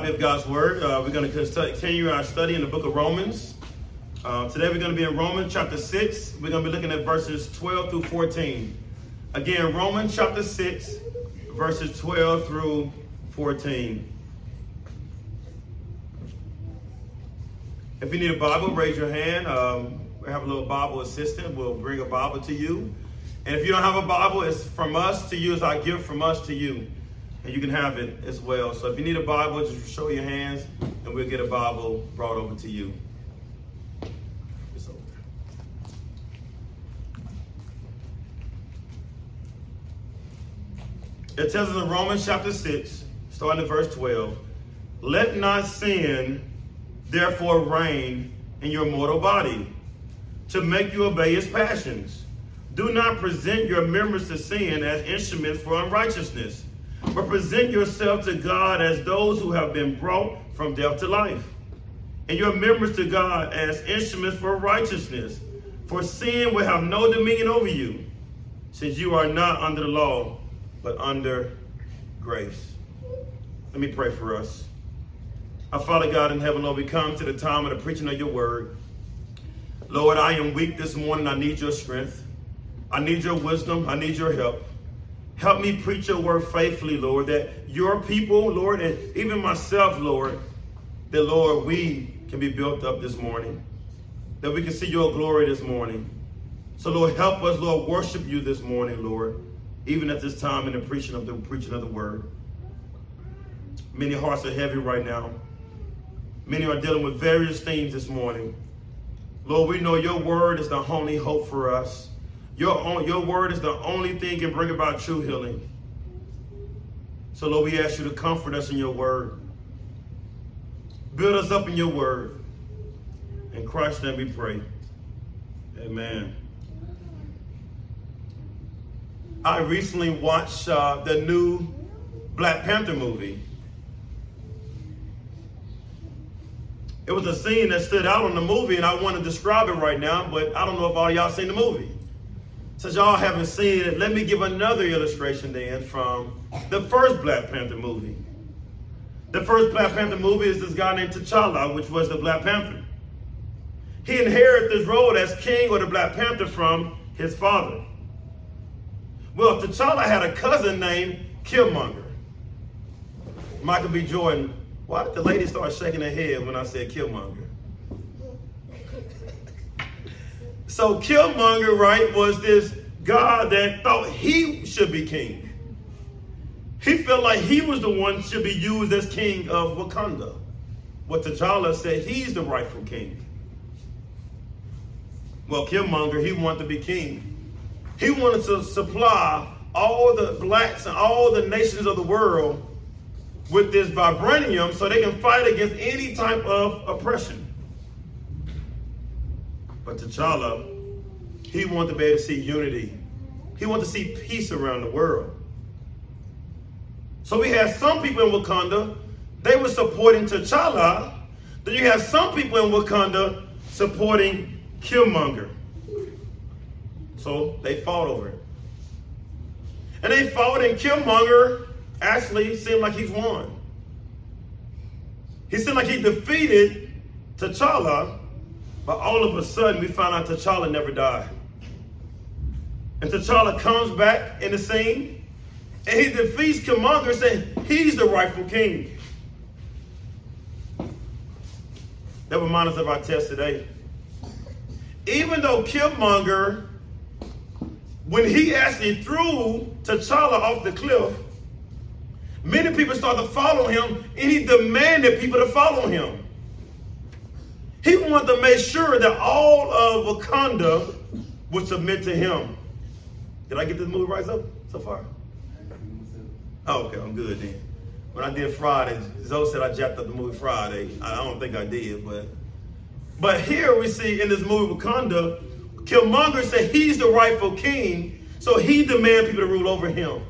copy of God's Word. Uh, we're going to continue our study in the book of Romans. Uh, today we're going to be in Romans chapter 6. We're going to be looking at verses 12 through 14. Again, Romans chapter 6, verses 12 through 14. If you need a Bible, raise your hand. Um, we have a little Bible assistant. We'll bring a Bible to you. And if you don't have a Bible, it's from us to you. It's our gift from us to you and you can have it as well. So if you need a Bible, just show your hands and we'll get a Bible brought over to you. It tells us in Romans chapter 6, starting at verse 12, let not sin therefore reign in your mortal body to make you obey its passions. Do not present your members to sin as instruments for unrighteousness but present yourself to God as those who have been brought from death to life, and your members to God as instruments for righteousness. For sin will have no dominion over you, since you are not under the law, but under grace. Let me pray for us. Our Father God in heaven, Lord, we come to the time of the preaching of your word. Lord, I am weak this morning. I need your strength. I need your wisdom. I need your help. Help me preach your word faithfully, Lord, that your people, Lord, and even myself, Lord, that, Lord, we can be built up this morning, that we can see your glory this morning. So, Lord, help us, Lord, worship you this morning, Lord, even at this time in the preaching of the preaching of the word. Many hearts are heavy right now. Many are dealing with various things this morning. Lord, we know your word is the only hope for us. Your, your word is the only thing can bring about true healing. So, Lord, we ask you to comfort us in your word. Build us up in your word. In Christ's name we pray. Amen. I recently watched uh, the new Black Panther movie. It was a scene that stood out on the movie, and I want to describe it right now, but I don't know if all y'all seen the movie. Since y'all haven't seen it, let me give another illustration then from the first Black Panther movie. The first Black Panther movie is this guy named T'Challa, which was the Black Panther. He inherited this role as king or the Black Panther from his father. Well, T'Challa had a cousin named Killmonger. Michael B. Jordan, why did the lady start shaking her head when I said Killmonger? So Killmonger, right, was this God that thought he should be king. He felt like he was the one should be used as king of Wakanda. What T'Challa said, he's the rightful king. Well, Killmonger, he wanted to be king. He wanted to supply all the blacks and all the nations of the world with this vibranium so they can fight against any type of oppression. But T'Challa, he wanted to be able to see unity. He wanted to see peace around the world. So we have some people in Wakanda, they were supporting T'Challa. Then you have some people in Wakanda supporting Killmonger. So they fought over it. And they fought, and Killmonger actually seemed like he's won. He seemed like he defeated T'Challa, but all of a sudden, we find out T'Challa never died. And T'Challa comes back in the scene, and he defeats Killmonger, saying he's the rightful king. That reminds us of our test today. Even though Killmonger, when he actually threw T'Challa off the cliff, many people started to follow him, and he demanded people to follow him. He wanted to make sure that all of Wakanda would submit to him. Did I get this movie right so, so far? Oh, okay, I'm good then. When I did Friday, Zoe said I jacked up the movie Friday. I don't think I did, but but here we see in this movie Wakanda, Killmonger said he's the rightful king, so he demand people to rule over him.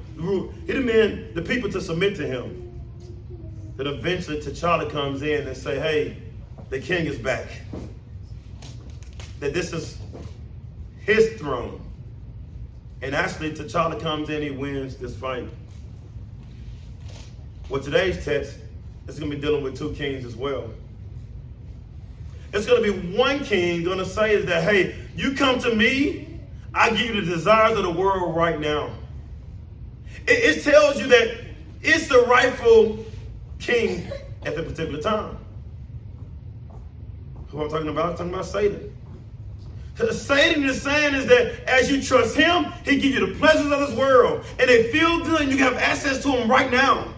He demand the people to submit to him. That eventually T'Challa comes in and say, hey, the king is back. That this is his throne. And actually, T'Challa comes in, he wins this fight. Well, today's text it's going to be dealing with two kings as well. It's going to be one king going to say is that, hey, you come to me, I give you the desires of the world right now. It, it tells you that it's the rightful king at the particular time. Who I'm talking about? I'm talking about Satan. Satan is saying is that as you trust him, he gives you the pleasures of this world. And they feel good and you have access to them right now.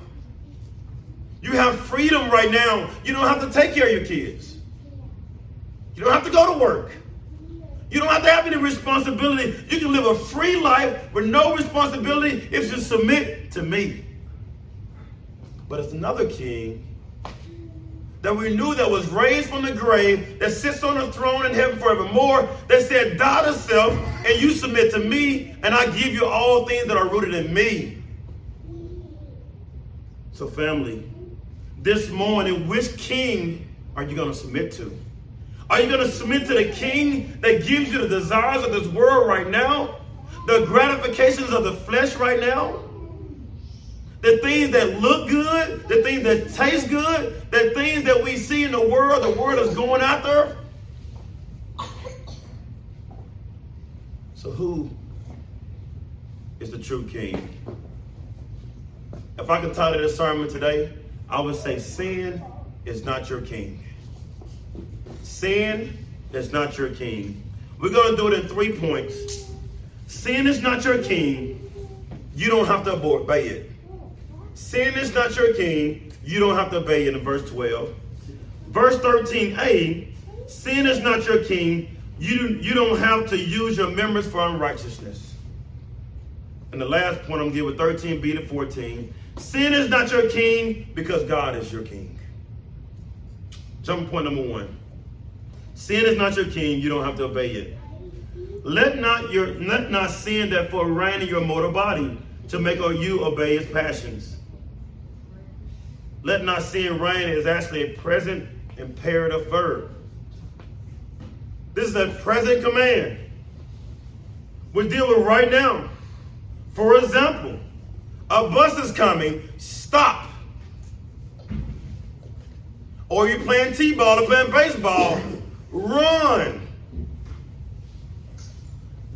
You have freedom right now. You don't have to take care of your kids. You don't have to go to work. You don't have to have any responsibility. You can live a free life with no responsibility if you submit to me. But it's another king that we knew that was raised from the grave, that sits on the throne in heaven forevermore, that said, Die to self, and you submit to me, and I give you all things that are rooted in me. So, family, this morning, which king are you going to submit to? Are you going to submit to the king that gives you the desires of this world right now? The gratifications of the flesh right now? The things that look good, the things that taste good, the things that we see in the world, the world is going after. So, who is the true king? If I could title this sermon today, I would say sin is not your king. Sin is not your king. We're going to do it in three points. Sin is not your king. You don't have to obey it. Sin is not your king. You don't have to obey it in verse 12. Verse 13a, sin is not your king. You, you don't have to use your members for unrighteousness. And the last point I'm give with 13b to 14. Sin is not your king because God is your king. Jump point number one. Sin is not your king. You don't have to obey it. Let not your let not sin therefore reign in your mortal body to make you obey its passions. Let not sin reign is actually a present imperative verb. This is a present command. We're dealing with right now. For example, a bus is coming, stop. Or you're playing T-ball or playing baseball, run.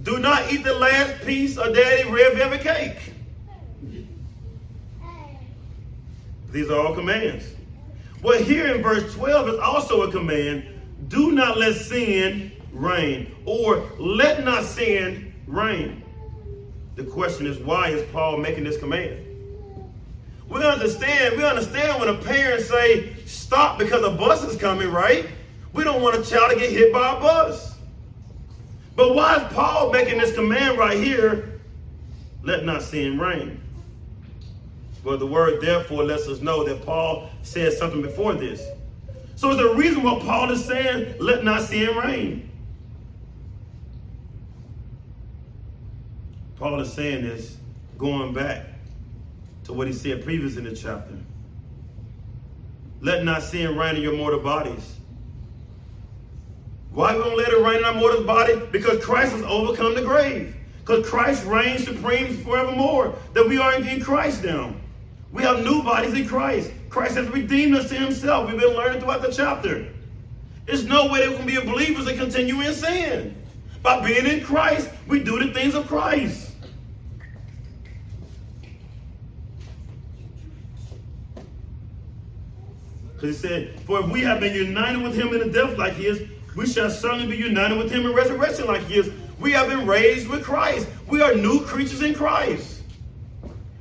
Do not eat the last piece of daddy red velvet cake. These are all commands. Well, here in verse 12 is also a command do not let sin reign, or let not sin reign. The question is, why is Paul making this command? We understand, we understand when a parent say, stop because a bus is coming, right? We don't want a child to get hit by a bus. But why is Paul making this command right here? Let not sin reign. But the word therefore lets us know that Paul said something before this. So is the reason why Paul is saying, let not sin reign. Paul is saying this going back to what he said previous in the chapter. Let not sin reign in your mortal bodies. Why we don't let it reign in our mortal body? Because Christ has overcome the grave. Because Christ reigns supreme forevermore. That we are in Christ now. We have new bodies in Christ. Christ has redeemed us to himself. We've been learning throughout the chapter. There's no way that we can be believers and continue in sin. By being in Christ, we do the things of Christ. Because he said, For if we have been united with him in a death like his, we shall certainly be united with him in resurrection like his. We have been raised with Christ. We are new creatures in Christ.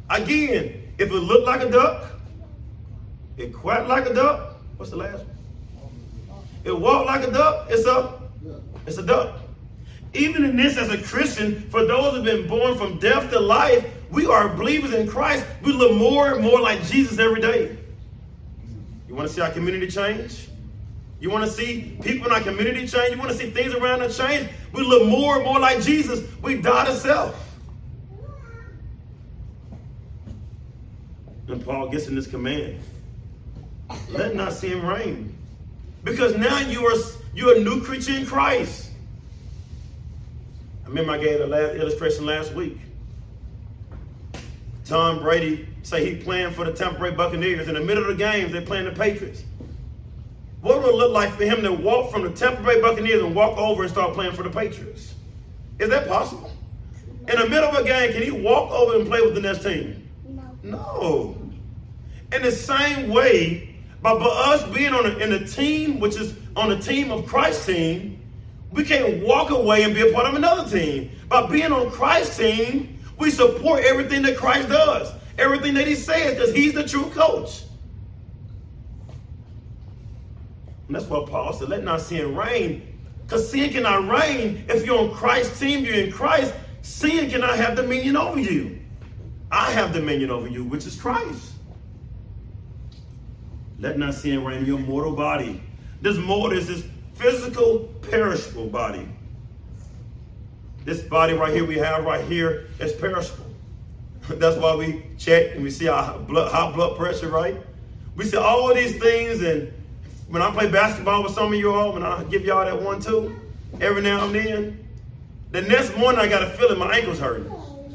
Again, if it looked like a duck, it quacked like a duck. What's the last one? It walked like a duck. It's a, it's a duck. Even in this, as a Christian, for those who've been born from death to life, we are believers in Christ. We look more and more like Jesus every day. You want to see our community change? You want to see people in our community change? You want to see things around us change? We look more and more like Jesus. We die to self. Paul gets in this command. Let not sin reign. Because now you are you're a new creature in Christ. I remember I gave the last illustration last week. Tom Brady say he playing for the Tampa Bay Buccaneers. In the middle of the games, they're playing the Patriots. What would it look like for him to walk from the Tampa Bay Buccaneers and walk over and start playing for the Patriots? Is that possible? In the middle of a game, can he walk over and play with the next team? No. No. In the same way, but by us being on a, in a team, which is on the team of Christ's team, we can't walk away and be a part of another team. By being on Christ's team, we support everything that Christ does, everything that he says, because he's the true coach. And that's what Paul said, let not sin reign. Because sin cannot reign if you're on Christ's team, you're in Christ. Sin cannot have dominion over you. I have dominion over you, which is Christ. Let not sin reign in your mortal body. This mortal is this physical, perishable body. This body right here we have right here is perishable. That's why we check and we see our blood, high blood pressure, right? We see all of these things, and when I play basketball with some of you all, when I give y'all that one too, every now and then, the next morning I got a feeling my ankles hurting,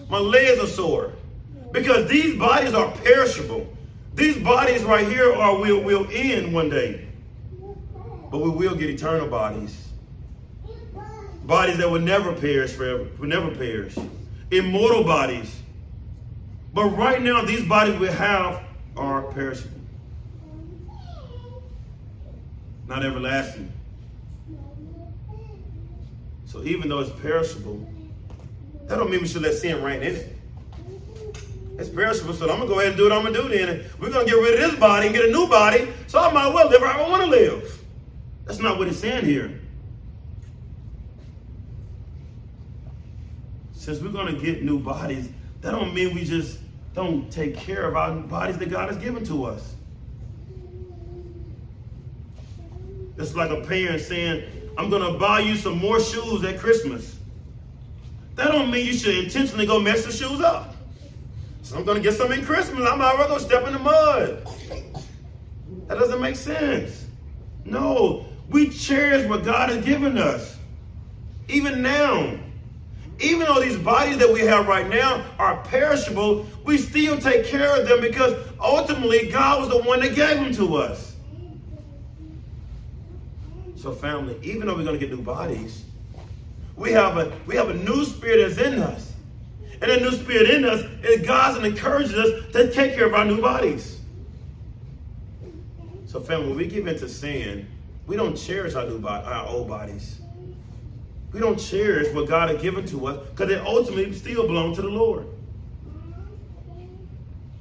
my legs are sore, because these bodies are perishable. These bodies right here are will will end one day. But we will get eternal bodies. Bodies that will never perish forever, will never perish. Immortal bodies. But right now, these bodies we have are perishable. Not everlasting. So even though it's perishable, that don't mean we should let sin reign in it. It's perishable, so I'm gonna go ahead and do what I'm gonna do then. We're gonna get rid of this body and get a new body, so I might well live how I want to live. That's not what he's saying here. Since we're gonna get new bodies, that don't mean we just don't take care of our bodies that God has given to us. It's like a parent saying, I'm gonna buy you some more shoes at Christmas. That don't mean you should intentionally go mess the shoes up. So I'm gonna get some in Christmas. I might as well go step in the mud. That doesn't make sense. No, we cherish what God has given us. Even now. Even though these bodies that we have right now are perishable, we still take care of them because ultimately God was the one that gave them to us. So, family, even though we're going to get new bodies, we have a we have a new spirit that's in us. And a new spirit in us is God's and encourages us to take care of our new bodies. So, family, when we give into sin, we don't cherish our new body, our old bodies. We don't cherish what God has given to us because it ultimately still belongs to the Lord.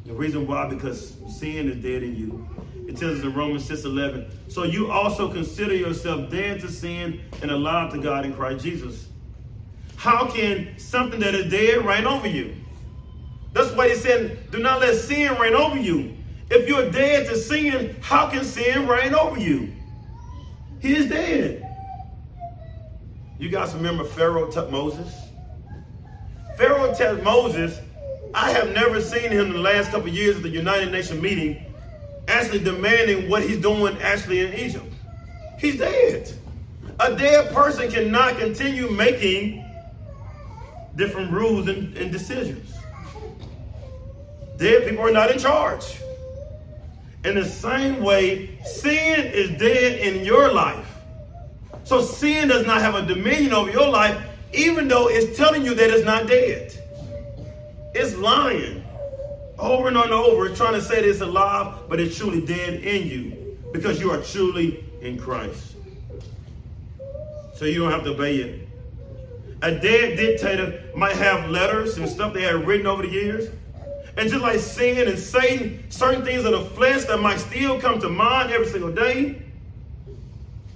The reason why, because sin is dead in you. It tells us in Romans 6 11. So you also consider yourself dead to sin and alive to God in Christ Jesus. How can something that is dead reign over you? That's why he said, do not let sin reign over you. If you're dead to sin, how can sin reign over you? He is dead. You guys remember Pharaoh took Moses? Pharaoh tells Moses, I have never seen him in the last couple years at the United Nations meeting actually demanding what he's doing actually in Egypt. He's dead. A dead person cannot continue making different rules and, and decisions. Dead people are not in charge. In the same way, sin is dead in your life. So sin does not have a dominion over your life, even though it's telling you that it's not dead. It's lying over and over. It's trying to say that it's alive, but it's truly dead in you because you are truly in Christ. So you don't have to obey it. A dead dictator might have letters and stuff they had written over the years. And just like sin and Satan, certain things of the flesh that might still come to mind every single day.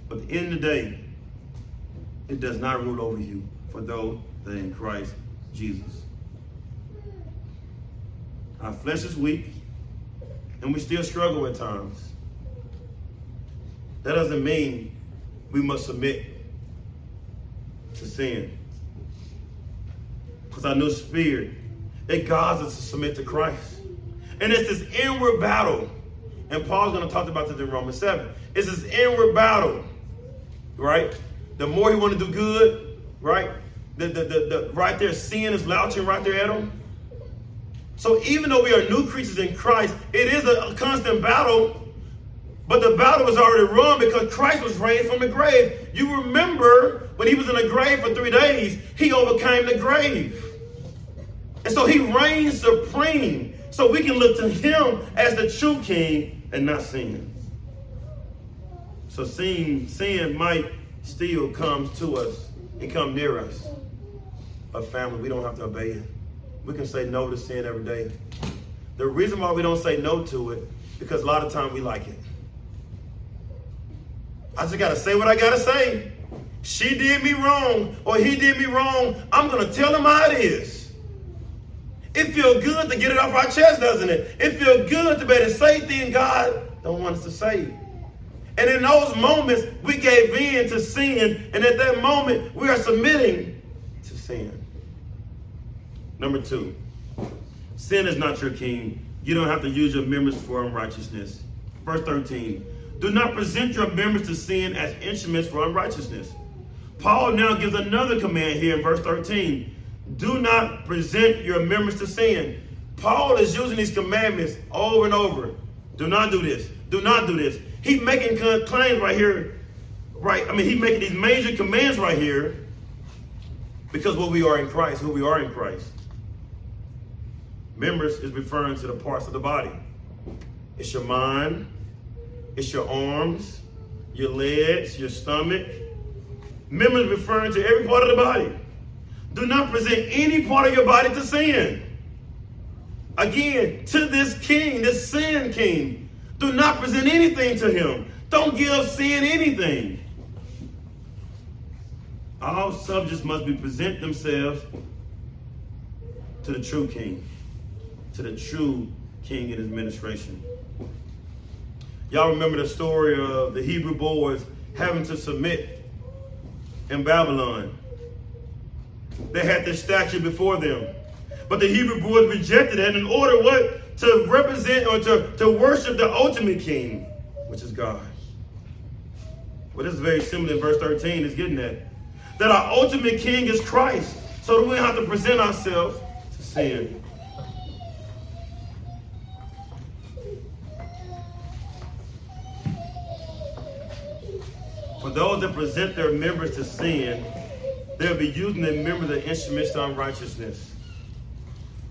But at the end of the day, it does not rule over you for those that in Christ Jesus. Our flesh is weak, and we still struggle at times. That doesn't mean we must submit to sin. Our new spirit, it guides us to submit to Christ. And it's this inward battle. And Paul's going to talk about this in Romans 7. It's this inward battle, right? The more he want to do good, right? The, the, the, the, right there, sin is louching right there at him. So even though we are new creatures in Christ, it is a, a constant battle. But the battle was already run because Christ was raised from the grave. You remember when he was in the grave for three days, he overcame the grave. And so he reigns supreme. So we can look to him as the true king and not sin. So sin, sin might still come to us and come near us. But family, we don't have to obey it. We can say no to sin every day. The reason why we don't say no to it, because a lot of times we like it. I just gotta say what I gotta say. She did me wrong, or he did me wrong. I'm gonna tell him how it is. It feels good to get it off our chest, doesn't it? It feels good to be able to say things God don't want us to say. And in those moments, we gave in to sin, and at that moment, we are submitting to sin. Number two, sin is not your king. You don't have to use your members for unrighteousness. Verse 13, do not present your members to sin as instruments for unrighteousness. Paul now gives another command here in verse 13. Do not present your members to sin. Paul is using these commandments over and over. Do not do this. Do not do this. He's making claims right here. Right? I mean, he's making these major commands right here because what we are in Christ, who we are in Christ. Members is referring to the parts of the body. It's your mind, it's your arms, your legs, your stomach. Members referring to every part of the body. Do not present any part of your body to sin. Again, to this king, this sin king. Do not present anything to him. Don't give sin anything. All subjects must be present themselves to the true king to the true king and his administration. Y'all remember the story of the Hebrew boys having to submit in Babylon. They had this statue before them. But the Hebrew boys rejected it in order what? To represent or to, to worship the ultimate king, which is God. Well, this is very similar in verse 13, is getting that. That our ultimate king is Christ. So that we have to present ourselves to sin. For those that present their members to sin, they'll be using their members as instruments to unrighteousness.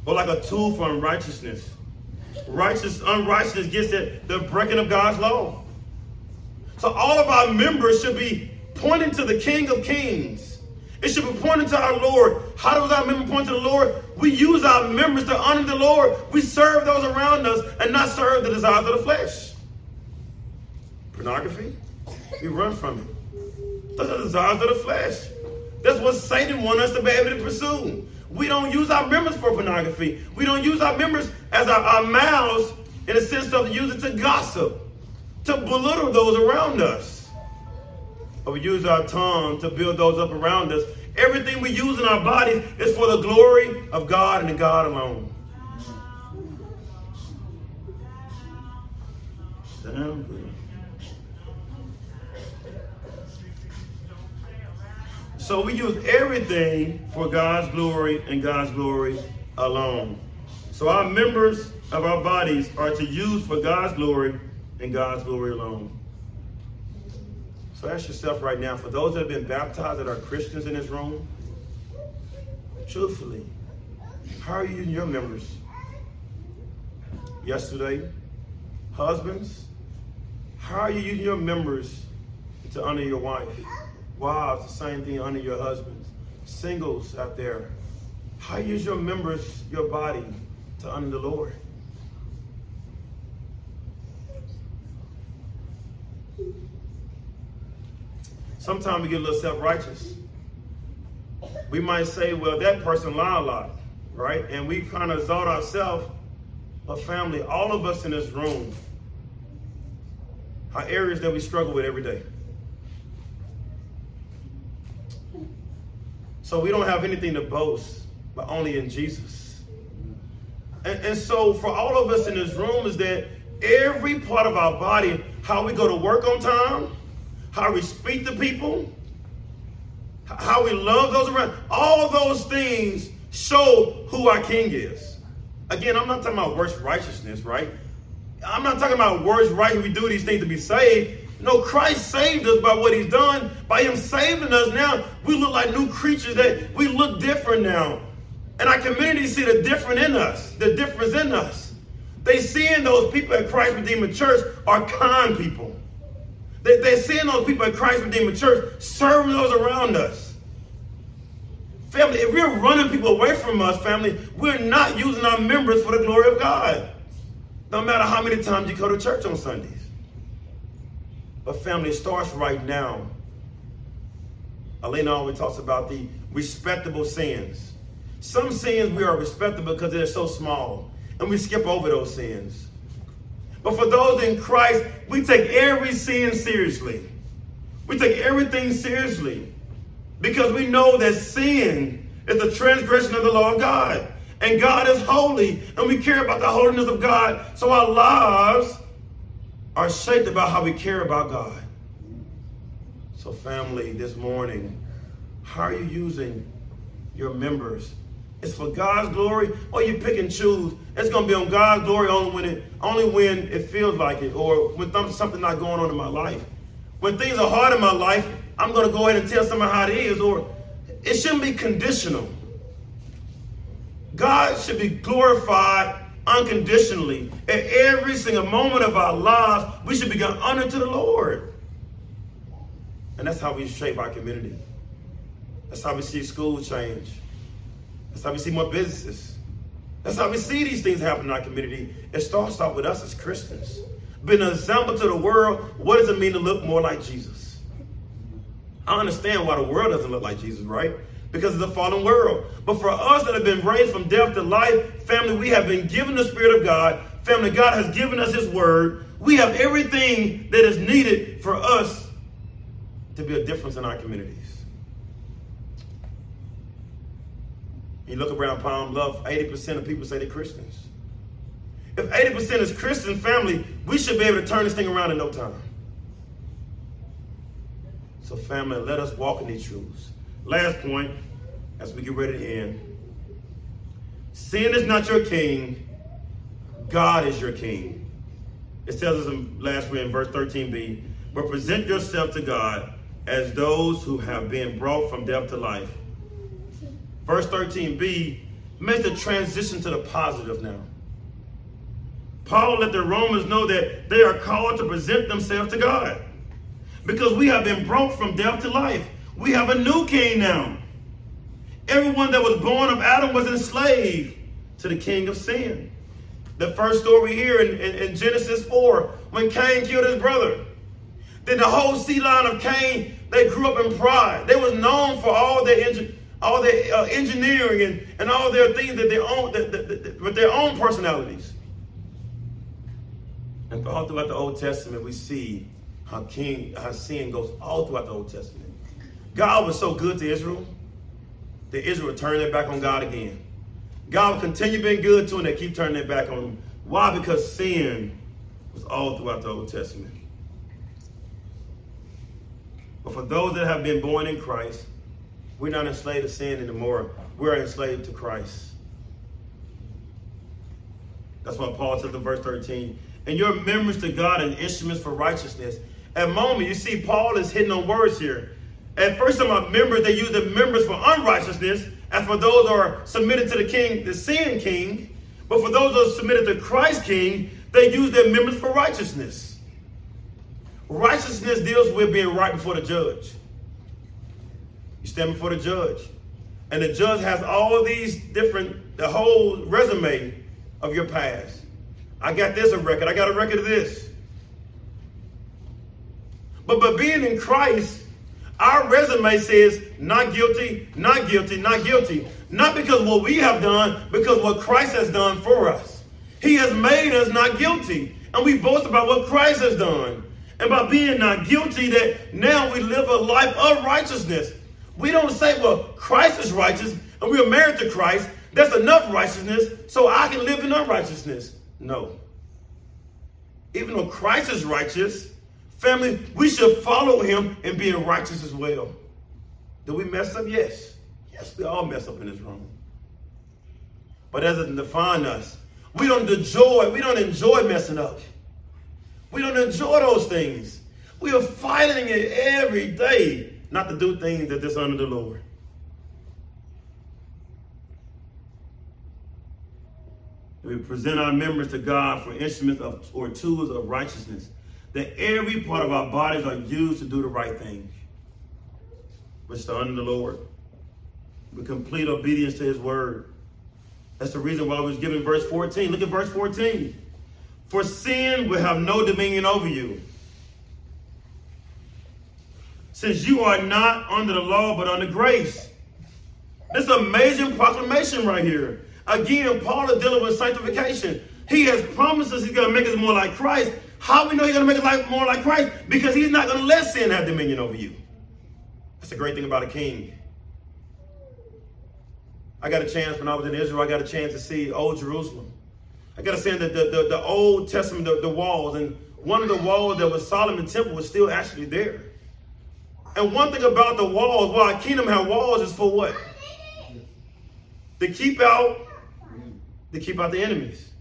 Or like a tool for unrighteousness. Righteous, unrighteousness gets the, the breaking of God's law. So all of our members should be pointing to the King of Kings. It should be pointing to our Lord. How does our member point to the Lord? We use our members to honor the Lord. We serve those around us and not serve the desires of the flesh. Pornography, we run from it. Those are the desires of the flesh. That's what Satan wants us to be able to pursue. We don't use our members for pornography. We don't use our members as our, our mouths in the sense of it to gossip, to belittle those around us. We use our tongue to build those up around us. Everything we use in our bodies is for the glory of God and God alone. Damn good. So we use everything for God's glory and God's glory alone. So our members of our bodies are to use for God's glory and God's glory alone. So ask yourself right now, for those that have been baptized that are Christians in this room, truthfully, how are you using your members? Yesterday, husbands, how are you using your members to honor your wife? Wives, the same thing under your husbands. Singles out there, how use your members, your body to honor the Lord? Sometimes we get a little self-righteous. We might say, well, that person lied a lot, right? And we kind of exalt ourselves, a family, all of us in this room, are areas that we struggle with every day. So we don't have anything to boast, but only in Jesus. And, and so for all of us in this room is that every part of our body, how we go to work on time, how we speak to people, how we love those around, all those things show who our king is. Again, I'm not talking about works righteousness, right? I'm not talking about works right. We do these things to be saved. No, Christ saved us by what he's done. By him saving us now, we look like new creatures that we look different now. And our community see the different in us, the difference in us. They seeing those people at Christ Redeemer Church are kind people. They, they're seeing those people at Christ Redeemer Church serving those around us. Family, if we're running people away from us, family, we're not using our members for the glory of God. No matter how many times you go to church on Sundays. But family, starts right now. Elena always talks about the respectable sins. Some sins we are respectable because they're so small, and we skip over those sins. But for those in Christ, we take every sin seriously. We take everything seriously because we know that sin is the transgression of the law of God. And God is holy, and we care about the holiness of God. So our lives are shaped about how we care about God. So, family, this morning, how are you using your members? It's for God's glory, or you pick and choose. It's going to be on God's glory only when it only when it feels like it, or when something not going on in my life. When things are hard in my life, I'm going to go ahead and tell someone how it is, or it shouldn't be conditional. God should be glorified unconditionally. At every single moment of our lives, we should be honor to the Lord. And that's how we shape our community. That's how we see schools change. That's how we see more businesses. That's how we see these things happen in our community. It starts off with us as Christians. Being an example to the world, what does it mean to look more like Jesus? I understand why the world doesn't look like Jesus, right? Because of the fallen world. But for us that have been raised from death to life, family, we have been given the Spirit of God. Family, God has given us His Word. We have everything that is needed for us to be a difference in our communities. You look around Palm Love, 80% of people say they're Christians. If 80% is Christian family, we should be able to turn this thing around in no time. So, family, let us walk in these truths. Last point, as we get ready to end. Sin is not your king, God is your king. It tells us in last week in verse 13b, but present yourself to God as those who have been brought from death to life. Verse 13b makes the transition to the positive now. Paul let the Romans know that they are called to present themselves to God because we have been brought from death to life. We have a new king now. Everyone that was born of Adam was enslaved to the king of sin. The first story here in, in, in Genesis 4, when Cain killed his brother. Then the whole seed line of Cain, they grew up in pride. They was known for all their all their uh, engineering and, and all their things that they own, that, that, that, with their own personalities. And all throughout the Old Testament, we see how king, how sin goes all throughout the Old Testament. God was so good to Israel that Israel turned turn their back on God again. God would continue being good to them, they keep turning their back on him. Why? Because sin was all throughout the Old Testament. But for those that have been born in Christ, we're not enslaved to sin anymore. We're enslaved to Christ. That's why Paul says in verse 13, and your members to God and instruments for righteousness. At moment, you see Paul is hitting on words here. At first, of are members, they use the members for unrighteousness, and for those who are submitted to the king, the sin king. But for those who are submitted to Christ king, they use their members for righteousness. Righteousness deals with being right before the judge. You stand before the judge, and the judge has all these different, the whole resume of your past. I got this a record. I got a record of this. But but being in Christ, our resume says not guilty, not guilty, not guilty. Not because what we have done, because what Christ has done for us. He has made us not guilty. And we boast about what Christ has done. And by being not guilty, that now we live a life of righteousness. We don't say, well, Christ is righteous and we are married to Christ. That's enough righteousness so I can live in unrighteousness. No. Even though Christ is righteous, Family, we should follow him in being righteous as well. Do we mess up? Yes. Yes, we all mess up in this room. But that doesn't define us. We don't enjoy, we don't enjoy messing up. We don't enjoy those things. We are fighting it every day not to do things that dishonor the Lord. We present our members to God for instruments of, or tools of righteousness, that every part of our bodies are used to do the right thing, which to honor the Lord, with complete obedience to his word. That's the reason why I was given verse 14. Look at verse 14. For sin will have no dominion over you. Since you are not under the law, but under grace. This is a major proclamation right here. Again, Paul is dealing with sanctification. He has promised us he's going to make us more like Christ. How we know he's going to make life more like Christ? Because he's not going to let sin have dominion over you. That's the great thing about a king. I got a chance when I was in Israel, I got a chance to see Old Jerusalem. I got to say that the, the, the, Old Testament, the, the walls, and one of the walls that was Solomon's temple was still actually there. And one thing about the walls, why a kingdom have walls is for what? To keep out, to keep out the enemies.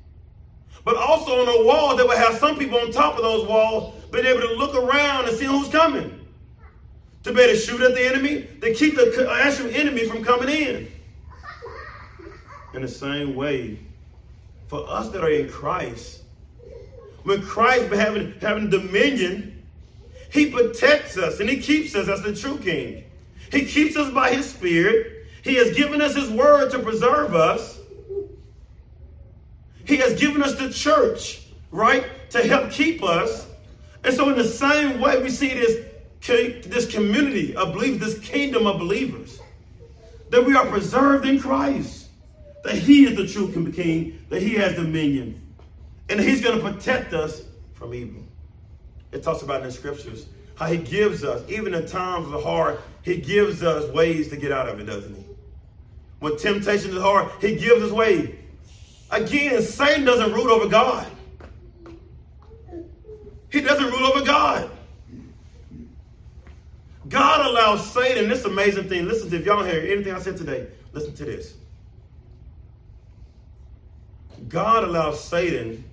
But also on the wall, they would have some people on top of those walls being able to look around and see who's coming. To be able to shoot at the enemy, to keep the uh, actual enemy from coming in. In the same way, for us that are in Christ, when Christ having, having dominion, he protects us and he keeps us as the true king. He keeps us by his spirit. He has given us his word to preserve us. He has given us the church, right, to help keep us. And so in the same way, we see this, this community of believers, this kingdom of believers, that we are preserved in Christ that he is the true king, that he has dominion, and he's going to protect us from evil. It talks about in the scriptures how he gives us, even in times of the hard, he gives us ways to get out of it, doesn't he? When temptation is hard, he gives us ways. Again, Satan doesn't rule over God. He doesn't rule over God. God allows Satan, this amazing thing. Listen to if y'all hear anything I said today, listen to this. God allowed Satan,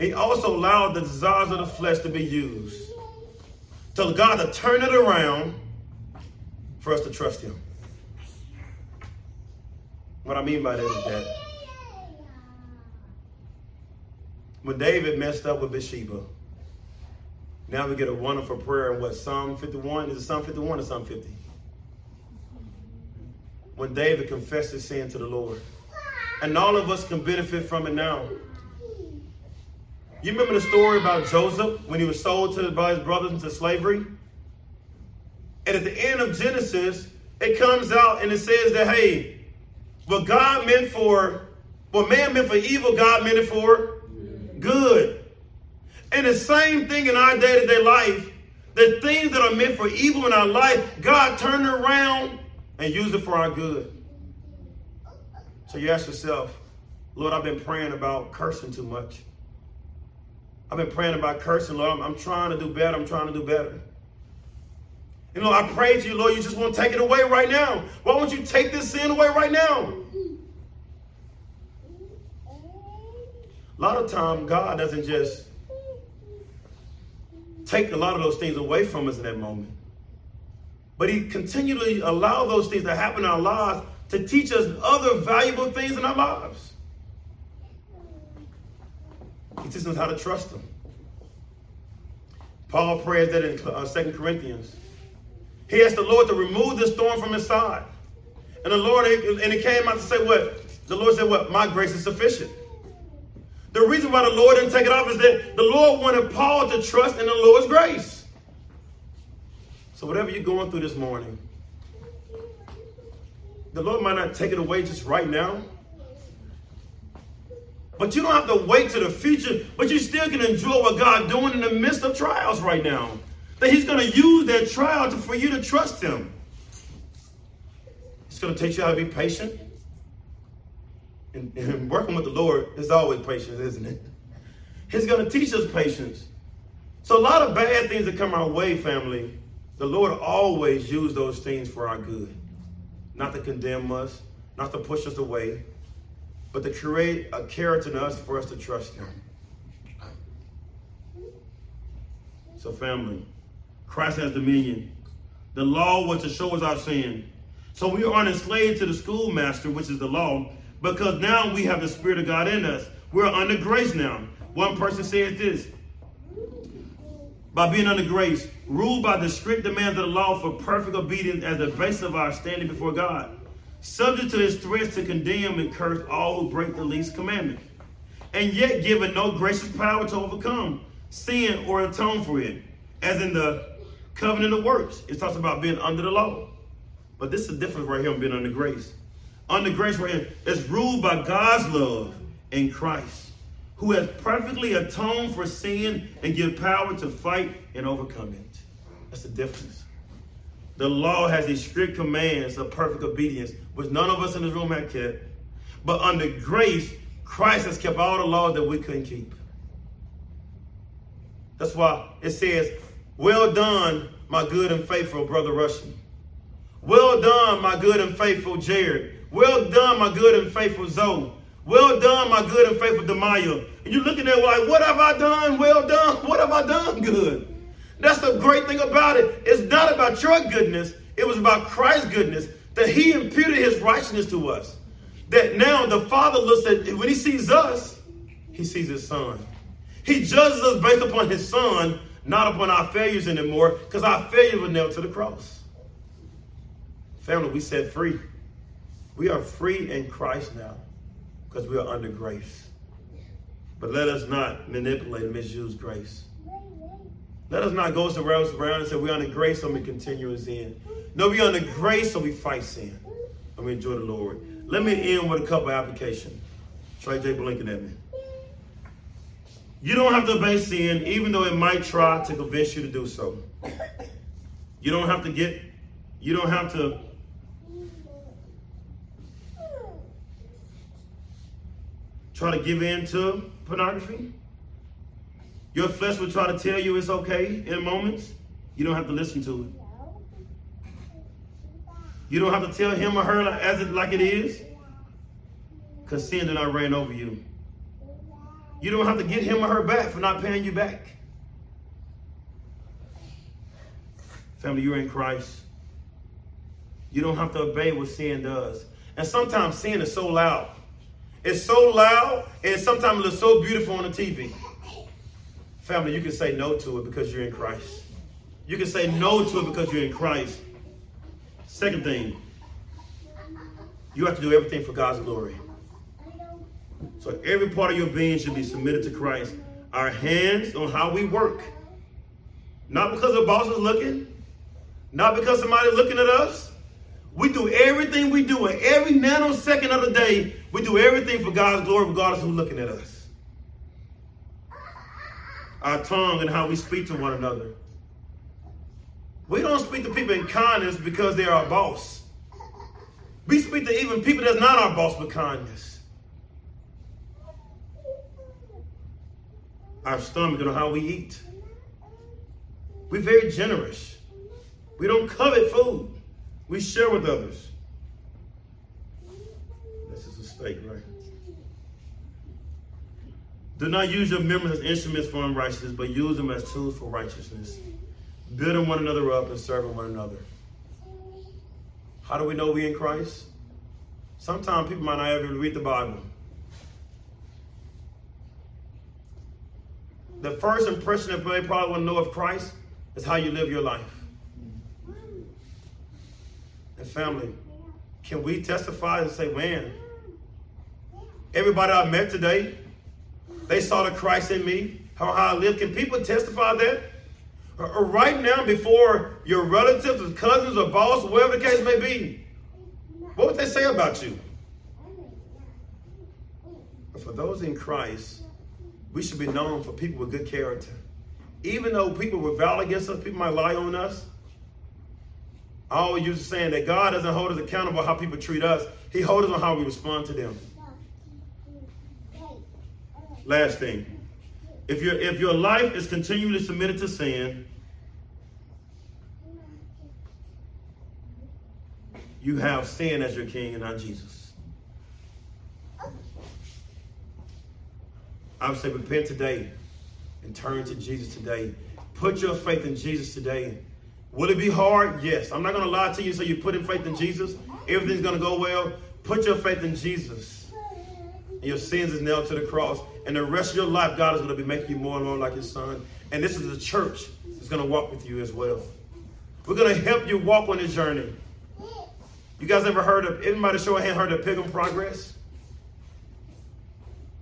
he also allowed the desires of the flesh to be used. Tell God to turn it around for us to trust him. What I mean by that is that when David messed up with Bathsheba, now we get a wonderful prayer in what Psalm 51 is it Psalm 51 or Psalm 50? When David confessed his sin to the Lord. And all of us can benefit from it now. You remember the story about Joseph when he was sold to by his brothers into slavery? And at the end of Genesis, it comes out and it says that, hey, what God meant for, what man meant for evil, God meant it for good. And the same thing in our day to day life, the things that are meant for evil in our life, God turned around and used it for our good. So you ask yourself, Lord, I've been praying about cursing too much. I've been praying about cursing, Lord. I'm, I'm trying to do better. I'm trying to do better. You know, I pray to you, Lord, you just want to take it away right now. Why won't you take this sin away right now? A lot of time, God doesn't just take a lot of those things away from us in that moment. But he continually allow those things to happen in our lives to teach us other valuable things in our lives. He teaches us how to trust Him. Paul prays that in uh, 2 Corinthians. He asked the Lord to remove this thorn from his side. And the Lord, and it came out to say what? The Lord said what? My grace is sufficient. The reason why the Lord didn't take it off is that the Lord wanted Paul to trust in the Lord's grace. So whatever you're going through this morning, the Lord might not take it away just right now. But you don't have to wait to the future, but you still can enjoy what God's doing in the midst of trials right now. That He's going to use that trial to, for you to trust Him. It's going to teach you how to be patient. And, and working with the Lord is always patience, isn't it? He's going to teach us patience. So a lot of bad things that come our way, family, the Lord always use those things for our good not to condemn us, not to push us away. but to create a character in us for us to trust him. So, family, Christ has dominion. The law was to show us our sin. So we aren't enslaved to the schoolmaster, which is the law, because now we have the Spirit of God in us. We're under grace now. One person says this by being under grace, ruled by the strict demands of the law for perfect obedience as the basis of our standing before God, subject to his threats to condemn and curse all who break the least commandment, and yet given no gracious power to overcome sin or atone for it, as in the covenant of works. It talks about being under the law. But this is the difference right here on being under grace. Under grace is ruled by God's love in Christ who has perfectly atoned for sin and give power to fight and overcome it. That's the difference. The law has these strict commands of perfect obedience, which none of us in this room have kept. But under grace, Christ has kept all the laws that we couldn't keep. That's why it says, Well done, my good and faithful brother Russian. Well done, my good and faithful Jared. Well done, my good and faithful Zoe. Well done, my good and faithful Demaya. And you're looking at it like, what have I done? Well done. What have I done good? That's the great thing about it. It's not about your goodness. It was about Christ's goodness that he imputed his righteousness to us. That now the Father looks at, when he sees us, he sees his son. He judges us based upon his son, not upon our failures anymore, because our failures were nailed to the cross. Family, we set free. We are free in Christ now because we are under grace. But let us not manipulate and misuse grace. Let us not go around, around and say we're under grace so we continue in sin. No, we're under grace so we fight sin. And we enjoy the Lord. Let me end with a couple applications. Trey J. blinking at me. You don't have to obey sin, even though it might try to convince you to do so. You don't have to get, you don't have to try to give in to pornography. Your flesh will try to tell you it's okay in moments. You don't have to listen to it. You don't have to tell him or her as it like it is. Because sin did not reign over you. You don't have to get him or her back for not paying you back. Family, you're in Christ. You don't have to obey what sin does. And sometimes sin is so loud it's so loud and sometimes it's so beautiful on the TV. Family, you can say no to it because you're in Christ. You can say no to it because you're in Christ. Second thing, you have to do everything for God's glory. So every part of your being should be submitted to Christ. Our hands on how we work. Not because the boss is looking, not because somebody's looking at us, we do everything we do, and every nanosecond of the day, we do everything for God's glory, regardless of who's looking at us. Our tongue and how we speak to one another. We don't speak to people in kindness because they're our boss. We speak to even people that's not our boss with kindness. Our stomach and how we eat. We're very generous. We don't covet food. We share with others. Steak, right? Do not use your members as instruments for unrighteousness, but use them as tools for righteousness, building one another up and serving one another. How do we know we in Christ? Sometimes people might not even read the Bible. The first impression that they probably want to know of Christ is how you live your life and family, can we testify and say, man, everybody I met today, they saw the Christ in me, how, how I live. Can people testify that? Or, or right now, before your relatives or cousins or boss, whatever the case may be, what would they say about you? For those in Christ, we should be known for people with good character. Even though people rebel against us, people might lie on us, I always use the saying that God doesn't hold us accountable how people treat us. He holds us on how we respond to them. Last thing. If your if your life is continually submitted to sin, you have sin as your king and not Jesus. I would say repent today and turn to Jesus today. Put your faith in Jesus today. Will it be hard? Yes. I'm not going to lie to you. So you put in faith in Jesus, everything's going to go well. Put your faith in Jesus. And your sins is nailed to the cross. And the rest of your life, God is going to be making you more and more like his son. And this is the church that's going to walk with you as well. We're going to help you walk on this journey. You guys ever heard of, anybody show a hand heard of Pilgrim Progress?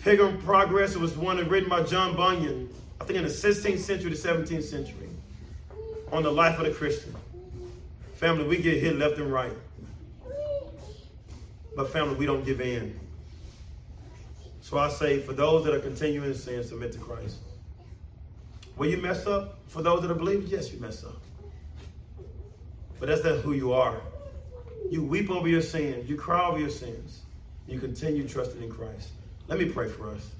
Pilgrim Progress, was one written by John Bunyan, I think in the 16th century to 17th century, on the life of the Christian. Family, we get hit left and right. But family, we don't give in. So I say, for those that are continuing in sin, submit to Christ. Will you mess up? For those that are believers, yes, you mess up. But that's not who you are. You weep over your sins. You cry over your sins. You continue trusting in Christ. Let me pray for us.